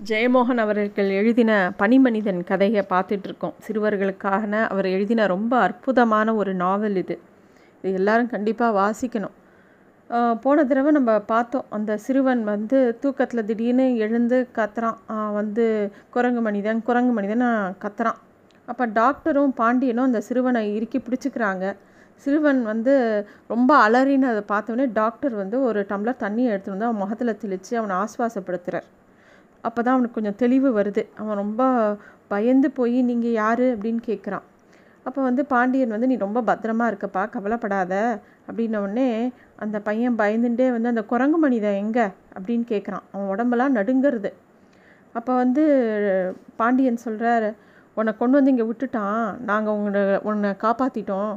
ஜெயமோகன் அவர்கள் எழுதின பனிமனிதன் கதையை பார்த்துட்ருக்கோம். சிறுவர்களுக்கான அவர் எழுதின ரொம்ப அற்புதமான ஒரு நாவல் இது. இது எல்லாரும் கண்டிப்பாக வாசிக்கணும். போன தடவை நம்ம பார்த்தோம் அந்த சிறுவன் வந்து தூக்கத்தில் திடீர்னு எழுந்து கத்துறான். வந்து குரங்கு மனிதன் குரங்கு மனிதன் கத்துறான். அப்போ டாக்டரும் பாண்டியனும் அந்த சிறுவனை இறுக்கி பிடிச்சிக்கிறாங்க. சிறுவன் வந்து ரொம்ப அலறின்னு அதை பார்த்தோன்னே டாக்டர் வந்து ஒரு டம்ளர் தண்ணியை எடுத்துகிட்டு வந்து அவன் முகத்தில் தெளித்து அவனை ஆஸ்வாசப்படுத்துகிறார் அப்போ தான் அவனுக்கு கொஞ்சம் தெளிவு வருது. அவன் ரொம்ப பயந்து போய் நீங்கள் யார்? அப்படின்னு கேட்குறான் அப்போ வந்து பாண்டியன் வந்து நீ ரொம்ப பத்திரமா இருக்கப்பா கவலைப்படாத. அப்படின்னோடனே அந்த பையன் பயந்துட்டே வந்து அந்த குரங்கு மனிதன் எங்கே? அப்படின்னு கேட்குறான் அவன் உடம்பெல்லாம் நடுங்கிறது. அப்போ வந்து பாண்டியன் சொல்கிறார் உன்னை கொண்டு வந்து இங்கே விட்டுட்டான். நாங்கள் உங்களை உன்னை காப்பாற்றிட்டோம்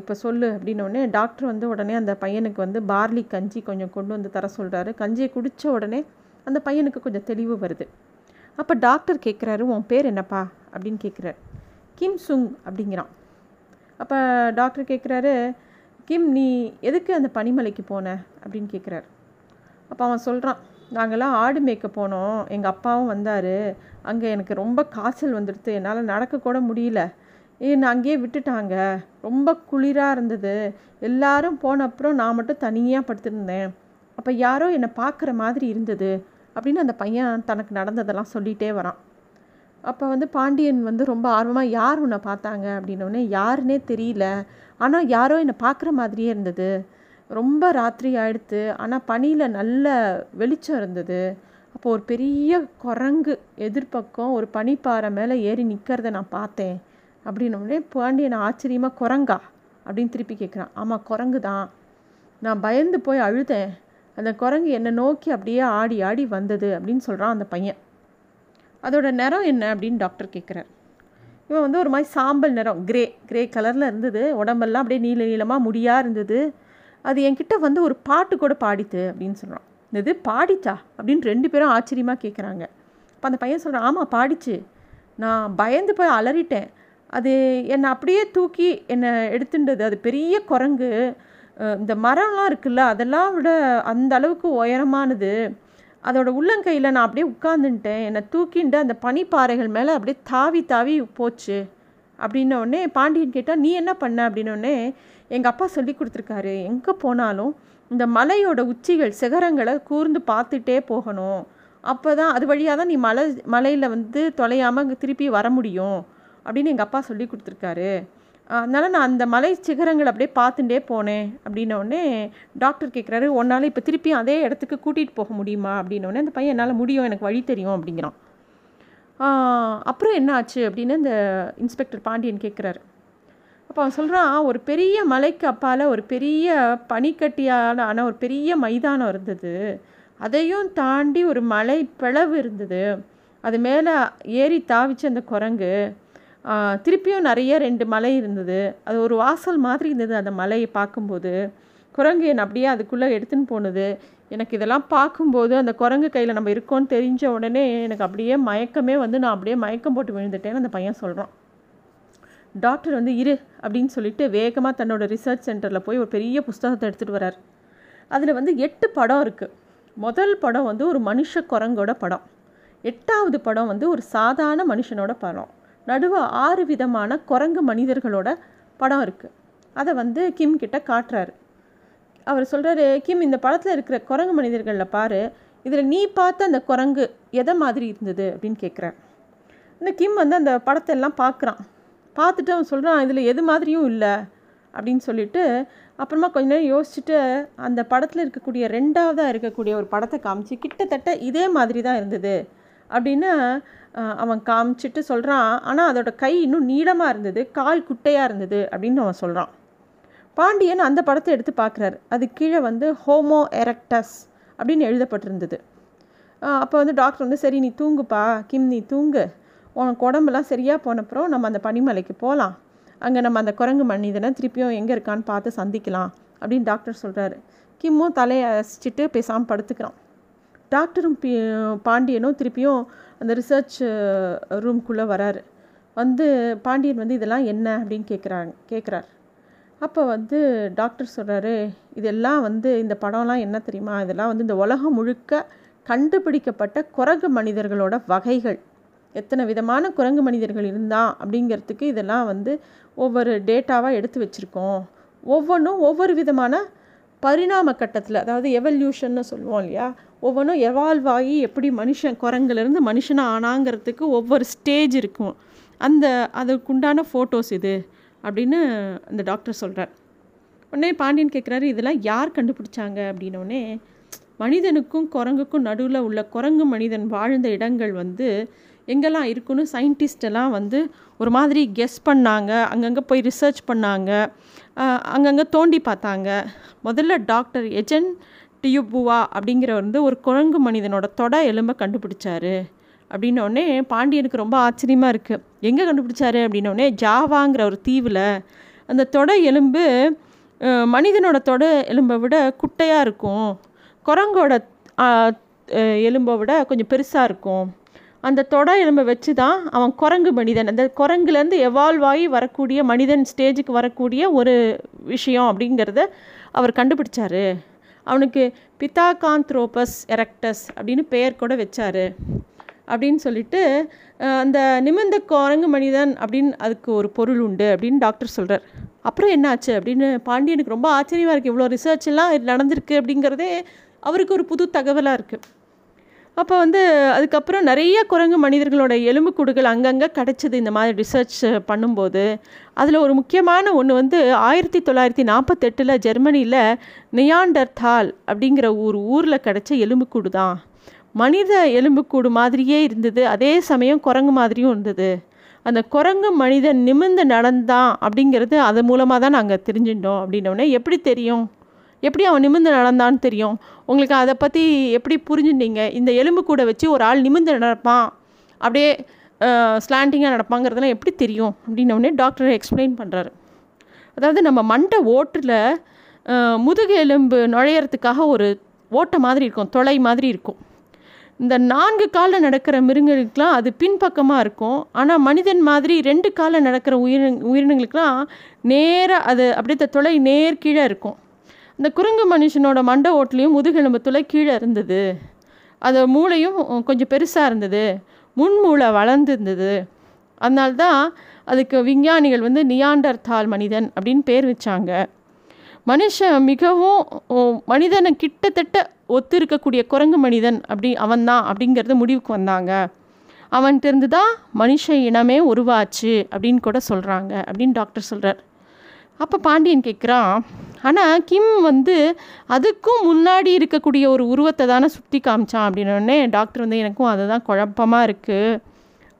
இப்போ சொல்லு. அப்படின்னோடனே டாக்டர் வந்து உடனே அந்த பையனுக்கு வந்து பார்லி கஞ்சி கொஞ்சம் கொண்டு வந்து தர சொல்கிறாரு கஞ்சியை குடித்த உடனே அந்த பையனுக்கு கொஞ்சம் தெளிவு வருது. அப்போ டாக்டர் கேட்குறாரு உன் பேர் என்னப்பா? அப்படின்னு கேட்குறாரு கிம் சுங் அப்படிங்கிறான். அப்போ டாக்டர் கேட்குறாரு கிம் நீ எதுக்கு அந்த பனிமலைக்கு போன? அப்படின்னு கேட்குறாரு அப்போ அவன் சொல்கிறான் நாங்கள்லாம் ஆடு மேய்க்க போனோம். எங்கள் அப்பாவும் வந்தார். அங்கே எனக்கு ரொம்ப காய்ச்சல் வந்துடுது என்னால் நடக்கக்கூட முடியல. என்னை அங்கேயே விட்டுட்டாங்க. ரொம்ப குளிராக இருந்தது. எல்லாரும் போன அப்புறம் நான் மட்டும் தனியாக படுத்திருந்தேன். அப்போ யாரோ என்னை பார்க்குற மாதிரி இருந்தது. அப்படின்னு அந்த பையன் தனக்கு நடந்ததெல்லாம் சொல்லிகிட்டே வரான். அப்போ வந்து பாண்டியன் வந்து ரொம்ப ஆர்வமாக யார் உன்னை பார்த்தாங்க? அப்படின்னோடனே யாருன்னே தெரியல. ஆனால் யாரோ என்னை பார்க்குற மாதிரியே இருந்தது. ரொம்ப ராத்திரி ஆயிடுத்து. ஆனால் பனியில் நல்ல வெளிச்சம் இருந்தது. அப்போ ஒரு பெரிய குரங்கு எதிர்பக்கம் ஒரு பனிப்பாறை மேலே ஏறி நிற்கிறத நான் பார்த்தேன். அப்படின்னோடனே பாண்டியன் ஆச்சரியமாக குரங்கா? அப்படின்னு திருப்பி கேட்குறான் ஆமாம் குரங்கு தான் நான் பயந்து போய் அழுதேன். அந்த குரங்கு என்னை நோக்கி அப்படியே ஆடி ஆடி வந்தது அப்படின்னு சொல்கிறான் அந்த பையன். அதோட நிறம் என்ன அப்படின்னு டாக்டர் கேட்குறார் இவன் வந்து ஒரு மாதிரி சாம்பல் நிறம் கிரே கிரே கலரில் இருந்தது. உடம்பெல்லாம் அப்படியே நீல நீளமாக முடியாக இருந்தது. அது என்கிட்ட வந்து ஒரு பாட்டு கூட பாடித்து அப்படின்னு சொல்கிறான் இது பாடிச்சா அப்படின்னு ரெண்டு பேரும் ஆச்சரியமாக கேட்குறாங்க அப்போ அந்த பையன் சொல்கிறான் ஆமாம் பாடிச்சு. நான் பயந்து போய் அலறிட்டேன். அது என்னை அப்படியே தூக்கி என்னை எடுத்துட்டது அது பெரிய குரங்கு. இந்த மரம்லாம் இருக்குல்ல அதெல்லாம் விட அந்த அளவுக்கு உயரமானது. அதோட உள்ளங்கையில் நான் அப்படியே உட்காந்துட்டேன் என்னை தூக்கிண்டு அந்த பனிப்பாறைகள் மேலே அப்படியே தாவி தாவி போச்சு. அப்படின்னோடனே பாண்டியன் கேட்டால் நீ என்ன பண்ண? அப்படின்னோடனே எங்கள் அப்பா சொல்லி கொடுத்துருக்காரு. எங்கே போனாலும் இந்த மலையோட உச்சிகள் சிகரங்களை கூர்ந்து பார்த்துட்டே போகணும். அப்போ தான் அது வழியாக தான் நீ மலை மலையில் வந்து தொலையாமல் திருப்பி வர முடியும். அப்படின்னு எங்கள் அப்பா சொல்லி கொடுத்துருக்காரு. அதனால் நான் அந்த மலை சிகரங்கள் அப்படியே பார்த்துட்டே போனேன் அப்படின்னோடனே டாக்டர் கேட்குறாரு உன்னால் இப்போ திருப்பியும் அதே இடத்துக்கு கூட்டிகிட்டு போக முடியுமா? அப்படின்னோடனே அந்த பையன் என்னால் முடியும் எனக்கு வழி தெரியும் அப்படிங்கிறான். அப்புறம் என்ன ஆச்சு அப்படின்னு இந்த இன்ஸ்பெக்டர் பாண்டியன் கேட்குறாரு அப்போ அவன் சொல்கிறான் ஒரு பெரிய மலைக்கு அப்பால் ஒரு பெரிய பனிக்கட்டியால் ஆன ஒரு பெரிய மைதானம் இருந்தது. அதையும் தாண்டி ஒரு மலை பிளவு இருந்தது. அது மேலே ஏறி தாவிச்சு அந்த குரங்கு. திருப்பியும் நிறைய ரெண்டு மலை இருந்தது. அது ஒரு வாசல் மாதிரி இருந்தது அந்த மலையை பார்க்கும்போது. குரங்கு என்னை அப்படியே அதுக்குள்ளே எடுத்துன்னு போனது. எனக்கு இதெல்லாம் பார்க்கும்போது அந்த குரங்கு கையில் நம்ம இருக்கோன்னு தெரிஞ்ச உடனே எனக்கு அப்படியே மயக்கமே வந்து நான் அப்படியே மயக்கம் போட்டு விழுந்துட்டேன்னு அந்த பையன் சொல்கிறான் டாக்டர் வந்து இரு அப்படின்னு சொல்லிட்டு வேகமாக தன்னோட ரிசர்ச் சென்டரில் போய் ஒரு பெரிய புஸ்தகத்தை எடுத்துகிட்டு வரார். அதில் வந்து எட்டு படம் இருக்குது முதல் படம் வந்து ஒரு மனுஷ குரங்கோட படம். எட்டாவது படம் வந்து ஒரு சாதாரண மனுஷனோட படம். நடுவே ஆறு விதமான குரங்கு மனிதர்களோட படம் இருக்குது அதை வந்து கிம் கிட்ட காட்டுறாரு. அவர் சொல்கிறாரு கிம் இந்த படத்தில் இருக்கிற குரங்கு மனிதர்களில் பாரு இதில் நீ பார்த்த அந்த குரங்கு எதை மாதிரி இருந்தது? அப்படின்னு கேட்குறார் இந்த கிம் வந்து அந்த படத்தை எல்லாம் பார்க்குறான் பார்த்துட்டு அவன் சொல்கிறான் இதில் எது மாதிரியும் இல்லை. அப்படின்னு சொல்லிட்டு அப்புறமா கொஞ்ச நேரம் யோசிச்சுட்டு அந்த படத்தில் இருக்கக்கூடிய ரெண்டாவதாக இருக்கக்கூடிய ஒரு படத்தை காமிச்சு கிட்டத்தட்ட இதே மாதிரி தான் இருந்தது. அப்படின்னு அவன் காமிச்சிட்டு சொல்கிறான் ஆனால் அதோட கை இன்னும் நீளமாக இருந்தது கால் குட்டையாக இருந்தது அப்படின்னு அவன் சொல்கிறான் பாண்டியன் அந்த படத்தை எடுத்து பார்க்குறாரு. அது கீழே வந்து ஹோமோ எரக்டஸ் அப்படின்னு எழுதப்பட்டிருந்தது. அப்போ வந்து டாக்டர் வந்து சரி நீ தூங்குப்பா. கிம் நீ தூங்கு. உனக்கு உடம்புலாம் சரியாக போனப்புறம் நம்ம அந்த பனிமலைக்கு போகலாம் அங்கே நம்ம அந்த குரங்கு மனிதனை திருப்பியும் எங்கே இருக்கான்னு பார்த்து சந்திக்கலாம். அப்படின்னு டாக்டர் சொல்கிறாரு கிம்மும் தலையை அசிச்சுட்டு பேசாமல் படுத்துக்கிறான். டாக்டரும் பாண்டியனும் திருப்பியும் அந்த ரிசர்ச் ரூம்குள்ளே வராரு. வந்து பாண்டியன் வந்து இதெல்லாம் என்ன அப்படின்னு கேட்குறாங்க கேட்குறாரு அப்போ வந்து டாக்டர் சொல்கிறாரு இதெல்லாம் வந்து இந்த படம்லாம் என்ன தெரியுமா? இதெல்லாம் வந்து இந்த உலகம் முழுக்க கண்டுபிடிக்கப்பட்ட குரங்கு மனிதர்களோட வகைகள். எத்தனை விதமான குரங்கு மனிதர்கள் இருந்தால் அப்படிங்கிறதுக்கு இதெல்லாம் வந்து ஒவ்வொரு டேட்டாவாக எடுத்து வச்சுருக்கோம். ஒவ்வொன்றும் ஒவ்வொரு விதமான பரிணாம கட்டத்தில் அதாவது எவல்யூஷன்னு சொல்லுவோம் இல்லையா? ஒவ்வொன்றும் எவால்வ் ஆகி எப்படி மனுஷன் குரங்குலேருந்து மனுஷனாக ஆனாங்கிறதுக்கு ஒவ்வொரு ஸ்டேஜ் இருக்கும். அந்த அதுக்குண்டான ஃபோட்டோஸ் இது அப்படின்னு அந்த டாக்டர் சொல்கிறார் உடனே பாண்டியன் கேட்குறாரு இதெல்லாம் யார் கண்டுபிடிச்சாங்க? அப்படின்னோடனே மனிதனுக்கும் குரங்குக்கும் நடுவில் உள்ள குரங்கு மனிதன் வாழ்ந்த இடங்கள் வந்து எங்கெல்லாம் இருக்குன்னு சயின்டிஸ்டெல்லாம் வந்து ஒரு மாதிரி கெஸ் பண்ணாங்க. அங்கங்கே போய் ரிசர்ச் பண்ணாங்க. அங்கங்கே தோண்டி பார்த்தாங்க. முதல்ல டாக்டர் எஜன் டியூபுவா அப்படிங்கிற வந்து ஒரு குரங்கு மனிதனோட தொட எலும்பை கண்டுபிடிச்சாரு. அப்படின்னோடனே பாண்டியனுக்கு ரொம்ப ஆச்சரியமாக இருக்குது எங்கே கண்டுபிடிச்சாரு? அப்படின்னோடனே ஜாவாங்கிற ஒரு தீவில் அந்த தொட எலும்பு மனிதனோட தொட எலும்பை விட குட்டையாக இருக்கும். குரங்கோட எலும்பை விட கொஞ்சம் பெருசாக இருக்கும். அந்த தொட எலும்பை வச்சு தான் அவன் குரங்கு மனிதன். அந்த குரங்குலேருந்து எவால்வ் ஆகி வரக்கூடிய மனிதன் ஸ்டேஜுக்கு வரக்கூடிய ஒரு விஷயம் அப்படிங்கிறத அவர் கண்டுபிடிச்சாரு. அவனுக்கு பித்தாகாந்த்ரோபஸ் எரக்டஸ் அப்படின்னு பெயர் கூட வச்சார். அப்படின்னு சொல்லிட்டு அந்த நிமிர்ந்த குரங்கு மனிதன் அப்படின்னு அதுக்கு ஒரு பொருள் உண்டு அப்படின்னு டாக்டர் சொல்கிறார் அப்புறம் என்னாச்சு அப்படின்னு பாண்டியனுக்கு ரொம்ப ஆச்சரியமாக இருக்குது இவ்வளோ ரிசர்ச் எல்லாம் நடந்திருக்கு அப்படிங்கிறதே அவருக்கு ஒரு புது தகவலாக இருக்குது அப்போ வந்து அதுக்கப்புறம் நிறைய குரங்கு மனிதர்களோட எலும்புக்கூடுகள் அங்கங்கே கிடச்சிது இந்த மாதிரி ரிசர்ச் பண்ணும்போது. அதில் ஒரு முக்கியமான ஒன்று வந்து ஆயிரத்தி தொள்ளாயிரத்தி நாற்பத்தெட்டில் ஜெர்மனியில் நியாண்டர்தால் அப்படிங்கிற ஊர் ஊரில் கிடச்ச எலும்புக்கூடு தான். மனித எலும்புக்கூடு மாதிரியே இருந்தது. அதே சமயம் குரங்கு மாதிரியும் இருந்தது. அந்த குரங்கு மனிதன் நிமிர்ந்து நடந்தான் அப்படிங்கிறது அது மூலமாக தான் நாங்கள் தெரிஞ்சுட்டோம் அப்படின்னோடனே எப்படி தெரியும்? எப்படி அவன் நிமிர்ந்து நடந்தான்னு தெரியும். உங்களுக்கு அதை பற்றி எப்படி புரிஞ்சுட்டீங்க? இந்த எலும்பு கூட வச்சு ஒரு ஆள் நிமிர்ந்து நடப்பான். அப்படியே ஸ்லாண்டிங்காக நடப்பாங்கிறதெல்லாம் எப்படி தெரியும்? அப்படின்னோடனே டாக்டர் எக்ஸ்பிளைன் பண்ணுறாரு அதாவது நம்ம மண்டை ஓட்டில் முதுகு எலும்பு நுழையிறதுக்காக ஒரு ஓட்டை மாதிரி இருக்கும் தொலை மாதிரி இருக்கும். இந்த நான்கு காலில் நடக்கிற மிருகங்களுக்கெலாம் அது பின்பக்கமாக இருக்கும். ஆனால் மனிதன் மாதிரி ரெண்டு காலில் நடக்கிற உயிரின உயிரினங்களுக்கெலாம் நேராக அது அப்படியே தொலை நேர் கீழே இருக்கும். இந்த குரங்கு மனுஷனோட மண்டை ஓட்டிலையும் முதுகெலும்பு துளை கீழே இருந்தது. அது மூளையும் கொஞ்சம் பெருசாக இருந்தது. முன் மூளை வளர்ந்துருந்தது. அதனால்தான் அதுக்கு விஞ்ஞானிகள் வந்து நியாண்டர்தால் மனிதன் அப்படின்னு பேர் வச்சாங்க. மனுஷன் மிகவும் மனிதனை கிட்டத்தட்ட ஒத்து இருக்கக்கூடிய குரங்கு மனிதன் அப்படி அவன்தான் அப்படிங்கிறது முடிவுக்கு வந்தாங்க. அவன்கிட்ட தான் மனுஷ இனமே உருவாச்சு அப்படின்னு கூட சொல்கிறாங்க அப்படின்னு டாக்டர் சொல்கிறார் அப்போ பாண்டியன் கேட்குறான் ஆனால் கிம் வந்து அதுக்கும் முன்னாடி இருக்கக்கூடிய ஒரு உருவத்தை தானே சுற்றி காமிச்சான் அப்படின்னோடனே டாக்டர் வந்து எனக்கும் அதுதான் குழப்பமாக இருக்குது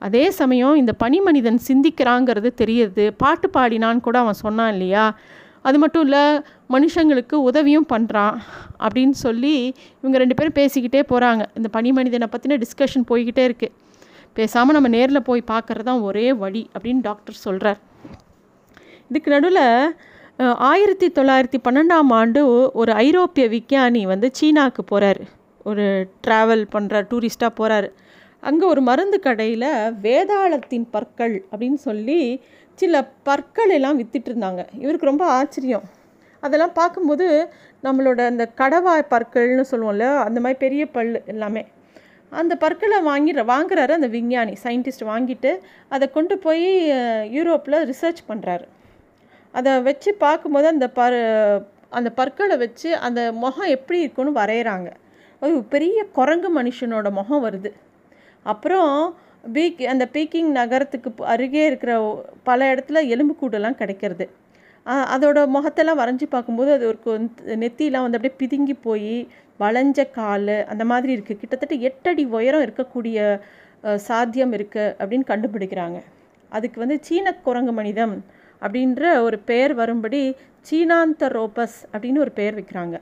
அதே சமயம் இந்த பனி மனிதன் சிந்திக்கிறாங்கிறது தெரியுது. பாட்டு பாடினான்னு கூட அவன் சொன்னான் இல்லையா? அது மட்டும் இல்லை மனுஷங்களுக்கு உதவியும் பண்ணுறான் அப்படின்னு சொல்லி இவங்க ரெண்டு பேரும் பேசிக்கிட்டே போகிறாங்க இந்த பனி மனிதனை பற்றின டிஸ்கஷன் போய்கிட்டே இருக்குது பேசாமல் நம்ம நேரில் போய் பார்க்குறது தான் ஒரே வழி அப்படின்னு டாக்டர் சொல்கிறார் இதுக்கு நடுவில் ஆயிரத்தி தொள்ளாயிரத்தி பன்னெண்டாம் ஆண்டு ஒரு ஐரோப்பிய விஞ்ஞானி வந்து சீனாவுக்கு போகிறார் ஒரு ட்ராவல் பண்ணுற டூரிஸ்ட்டாக போகிறாரு அங்கே ஒரு மருந்து கடையில் வேதாளத்தின் பற்கள் அப்படின்னு சொல்லி சில பற்கள் எல்லாம் விற்றுட்டு இருந்தாங்க. இவருக்கு ரொம்ப ஆச்சரியம். அதெல்லாம் பார்க்கும்போது நம்மளோட அந்த கடவாய் பற்கள்னு சொல்லுவோம்ல அந்த மாதிரி பெரிய பல் எல்லாமே. அந்த பற்களை வாங்கி வாங்குறாரு அந்த விஞ்ஞானி சயின்டிஸ்ட் வாங்கிட்டு அதை கொண்டு போய் யூரோப்பில் ரிசர்ச் பண்ணுறாரு அதை வச்சு பார்க்கும்போது அந்த பர் அந்த பற்களை வச்சு அந்த முகம் எப்படி இருக்குன்னு வரைகிறாங்க ஒரு பெரிய குரங்கு மனுஷனோட முகம் வருது. அப்புறம் பீக் அந்த பீக்கிங் நகரத்துக்கு அருகே இருக்கிற பல இடத்துல எலும்புக்கூடெல்லாம் கிடைக்கிறது. அதோட முகத்தெல்லாம் வரைஞ்சி பார்க்கும்போது அது ஒரு நெத்திலாம் வந்து அப்படியே பிதுங்கி போய் வளைஞ்ச கால் அந்த மாதிரி இருக்குது கிட்டத்தட்ட எட்டடி உயரம் இருக்கக்கூடிய சாத்தியம் இருக்குது அப்படின்னு கண்டுபிடிக்கிறாங்க. அதுக்கு வந்து சீன குரங்கு மனிதம் அப்படின்ற ஒரு பெயர் வரும்படி சீனாந்தரோபஸ் அப்படின்னு ஒரு பெயர் வைக்கிறாங்க.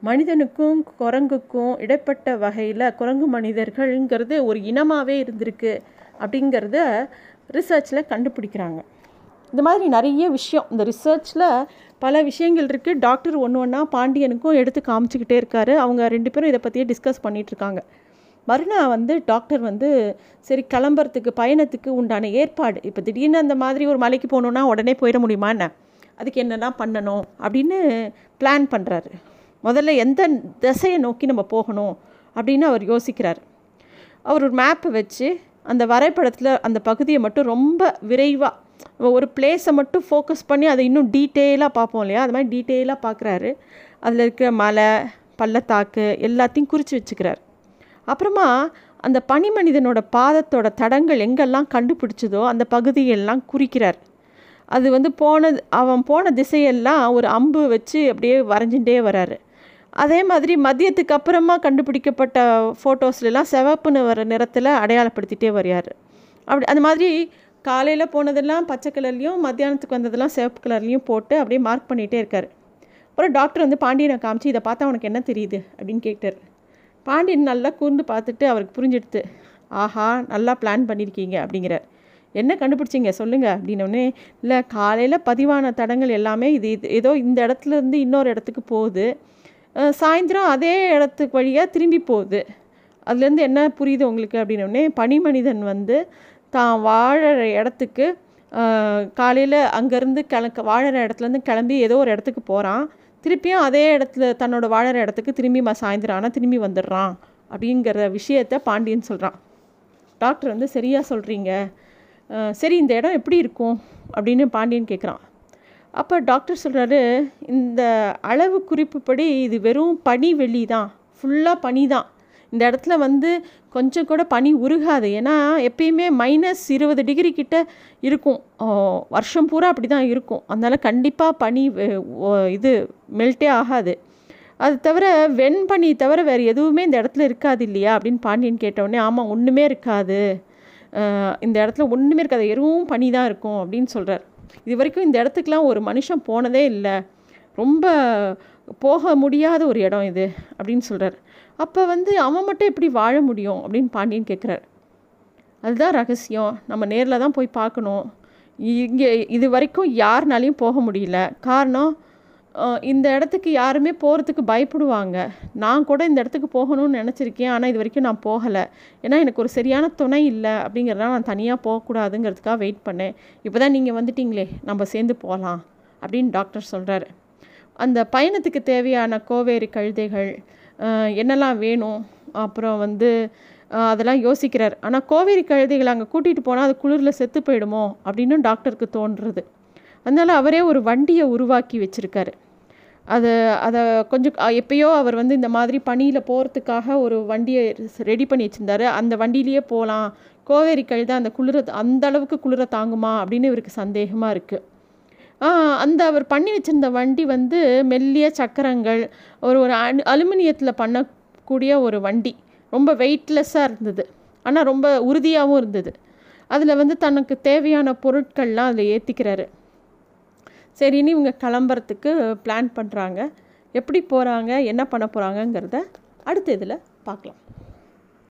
மனிதனுக்கும் குரங்குக்கும் இடைப்பட்ட வகையில் குரங்கு மனிதர்கள்ங்கிறது ஒரு இனமாகவே இருந்திருக்கு அப்படிங்கிறத ரிசர்ச்சில் கண்டுபிடிக்கிறாங்க. இந்த மாதிரி நிறைய விஷயம் இந்த ரிசர்ச்சில் பல விஷயங்கள் இருக்குது டாக்டர் ஒன்று ஒன்றா பாண்டியனுக்கும் எடுத்து காமிச்சிக்கிட்டே இருக்காரு. அவங்க ரெண்டு பேரும் இதை பற்றியே டிஸ்கஸ் பண்ணிகிட்ருக்காங்க மறுநாள் வந்து டாக்டர் வந்து சரி கிளம்புறதுக்கு பயணத்துக்கு உண்டான ஏற்பாடு. இப்போ திடீர்னு அந்த மாதிரி ஒரு மலைக்கு போகணுன்னா உடனே போயிட முடியுமா என்ன? அதுக்கு என்னெல்லாம் பண்ணணும் அப்படின்னு பிளான் பண்ணுறாரு முதல்ல எந்த திசையை நோக்கி நம்ம போகணும் அப்படின்னு அவர் யோசிக்கிறார். அவர் ஒரு மேப்பை வச்சு அந்த வரைபடத்தில் அந்த பகுதியை மட்டும் ரொம்ப விரைவாக ஒரு பிளேஸை மட்டும் ஃபோக்கஸ் பண்ணி அதை இன்னும் டீட்டெயிலாக பார்ப்போம் இல்லையா? அது மாதிரி டீட்டெயிலாக பார்க்குறாரு. அதில் இருக்கிற மலை பள்ளத்தாக்கு எல்லாத்தையும் குறித்து வச்சுக்கிறார். அப்புறமா அந்த பனிமனிதனோட பாதத்தோட தடங்கள் எங்கெல்லாம் கண்டுபிடிச்சதோ அந்த பகுதியெல்லாம் குறிக்கிறார். அது வந்து போனது அவன் போன திசையெல்லாம் ஒரு அம்பு வச்சு அப்படியே வரைஞ்சுட்டே வராரு. அதே மாதிரி மதியத்துக்கு அப்புறமா கண்டுபிடிக்கப்பட்ட ஃபோட்டோஸ்லாம் சிவப்புன்னு வர நிறத்தில் அடையாளப்படுத்திகிட்டே வரையார் அப்படி அந்த மாதிரி காலையில் போனதெல்லாம் பச்சை கலர்லேயும் மத்தியானத்துக்கு வந்ததெல்லாம் சிவப்பு கலர்லேயும் போட்டு அப்படியே மார்க் பண்ணிகிட்டே இருக்கார். அப்புறம் டாக்டர் வந்து பாண்டியனை காமிச்சு இதை பார்த்தா உனக்கு என்ன தெரியுது? அப்படின்னு கேட்டார். பாண்டியன் நல்லா கூர்ந்து பார்த்துட்டு அவருக்கு புரிஞ்சிடுது ஆஹா நல்லா பிளான் பண்ணியிருக்கீங்க அப்படிங்கிறார். என்ன கண்டுபிடிச்சிங்க? சொல்லுங்கள் அப்படின்னோடனே இல்லை காலையில் பதிவான தடங்கள் எல்லாமே இது இது ஏதோ இந்த இடத்துலேருந்து இன்னொரு இடத்துக்கு போகுது. சாயந்தரம் அதே இடத்துக்கு வழியாக திரும்பி போகுது. அதுலேருந்து என்ன புரியுது உங்களுக்கு? அப்படின்னோடனே பனிமனிதன் வந்து தான் வாழற இடத்துக்கு காலையில் அங்கேருந்து கிளக்க வாழற இடத்துலேருந்து கிளம்பி ஏதோ ஒரு இடத்துக்கு போகிறான் திருப்பியும் அதே இடத்துல தன்னோட வாழற இடத்துக்கு திரும்பி சாயந்தரம் ஆனால் திரும்பி வந்துடுறான் அப்படிங்கிற விஷயத்த பாண்டியன் சொல்கிறான் டாக்டர் வந்து சரியாக சொல்கிறீங்க சரி இந்த இடம் எப்படி இருக்கும்? அப்படின்னு பாண்டியன் கேட்குறான் அப்போ டாக்டர் சொல்கிறாரு இந்த அளவு குறிப்புப்படி இது வெறும் பனி வெளி தான் ஃபுல்லாக பனி தான் இந்த இடத்துல வந்து கொஞ்சம் கூட பனி உருகாது. ஏன்னா எப்பயுமே மைனஸ் இருபது டிகிரி கிட்ட இருக்கும். வருஷம் பூரா அப்படி தான் இருக்கும். அதனால் கண்டிப்பாக பனி இது மெல்ட்டே ஆகாது. அது தவிர வெண்பனி தவிர வேறு எதுவுமே இந்த இடத்துல இருக்காது இல்லையா? அப்படின்னு பாண்டியன் கேட்டவுடனே ஆமாம் ஒன்றுமே இருக்காது. இந்த இடத்துல ஒன்றுமே இருக்காது. எதுவும் பனி தான் இருக்கும் அப்படின்னு சொல்கிறார் இது வரைக்கும் இந்த இடத்துக்குலாம் ஒரு மனுஷன் போனதே இல்லை. ரொம்ப போக முடியாத ஒரு இடம் இது அப்படின்னு சொல்கிறார் அப்போ வந்து அவன் மட்டும் எப்படி வாழ முடியும் அப்படின்னு பாண்டியன் கேட்குறார் அதுதான் ரகசியம். நம்ம நேரில் தான் போய் பார்க்கணும். இங்கே இது வரைக்கும் யாருனாலையும் போக முடியல. காரணம் இந்த இடத்துக்கு யாருமே போகிறதுக்கு பயப்படுவாங்க. நான் கூட இந்த இடத்துக்கு போகணும்னு நினச்சிருக்கேன். ஆனால் இது வரைக்கும் நான் போகலை. ஏன்னா எனக்கு ஒரு சரியான துணை இல்லை அப்படிங்கிறதுனால நான் தனியாக போகக்கூடாதுங்கிறதுக்காக வெயிட் பண்ணேன். இப்போ தான் நீங்கள் வந்துட்டிங்களே நம்ம சேர்ந்து போகலாம் அப்படின்னு டாக்டர் சொல்கிறாரு அந்த பயணத்துக்கு தேவையான கோவேரி கழுதைகள் என்னெல்லாம் வேணும்? அப்புறம் வந்து அதெல்லாம் யோசிக்கிறார். ஆனால் கோவேரி கழுதைகளை அங்கே கூட்டிகிட்டு போனால் அது குளிரில் செத்து போயிடுமோ? அப்படின்னு டாக்டருக்கு தோன்றுறது. அதனால் அவரே ஒரு வண்டியை உருவாக்கி வச்சுருக்காரு. அதை அதை கொஞ்சம் எப்பயோ அவர் வந்து இந்த மாதிரி பணியில் போகிறதுக்காக ஒரு வண்டியை ரெடி பண்ணி வச்சுருந்தாரு. அந்த வண்டியிலேயே போகலாம் கோவேரி கழுத அந்த குளிர அந்த அளவுக்கு குளிர தாங்குமா? அப்படின்னு இவருக்கு சந்தேகமாக இருக்குது அந்த அவர் பண்ணி வச்சுருந்த வண்டி வந்து மெல்லிய சக்கரங்கள் ஒரு ஒரு அலுமினியத்தில் பண்ணக்கூடிய ஒரு வண்டி. ரொம்ப வெயிட்லெஸ்ஸாக இருந்தது. ஆனால் ரொம்ப உறுதியாகவும் இருந்தது. அதில் வந்து தனக்கு தேவையான பொருட்கள்லாம் அதில் ஏற்றிக்கிறாரு சரின்னு இவங்க கிளம்புறதுக்கு பிளான் பண்ணுறாங்க எப்படி போகிறாங்க என்ன பண்ண போகிறாங்கங்கிறத அடுத்த இதில் பார்க்கலாம்.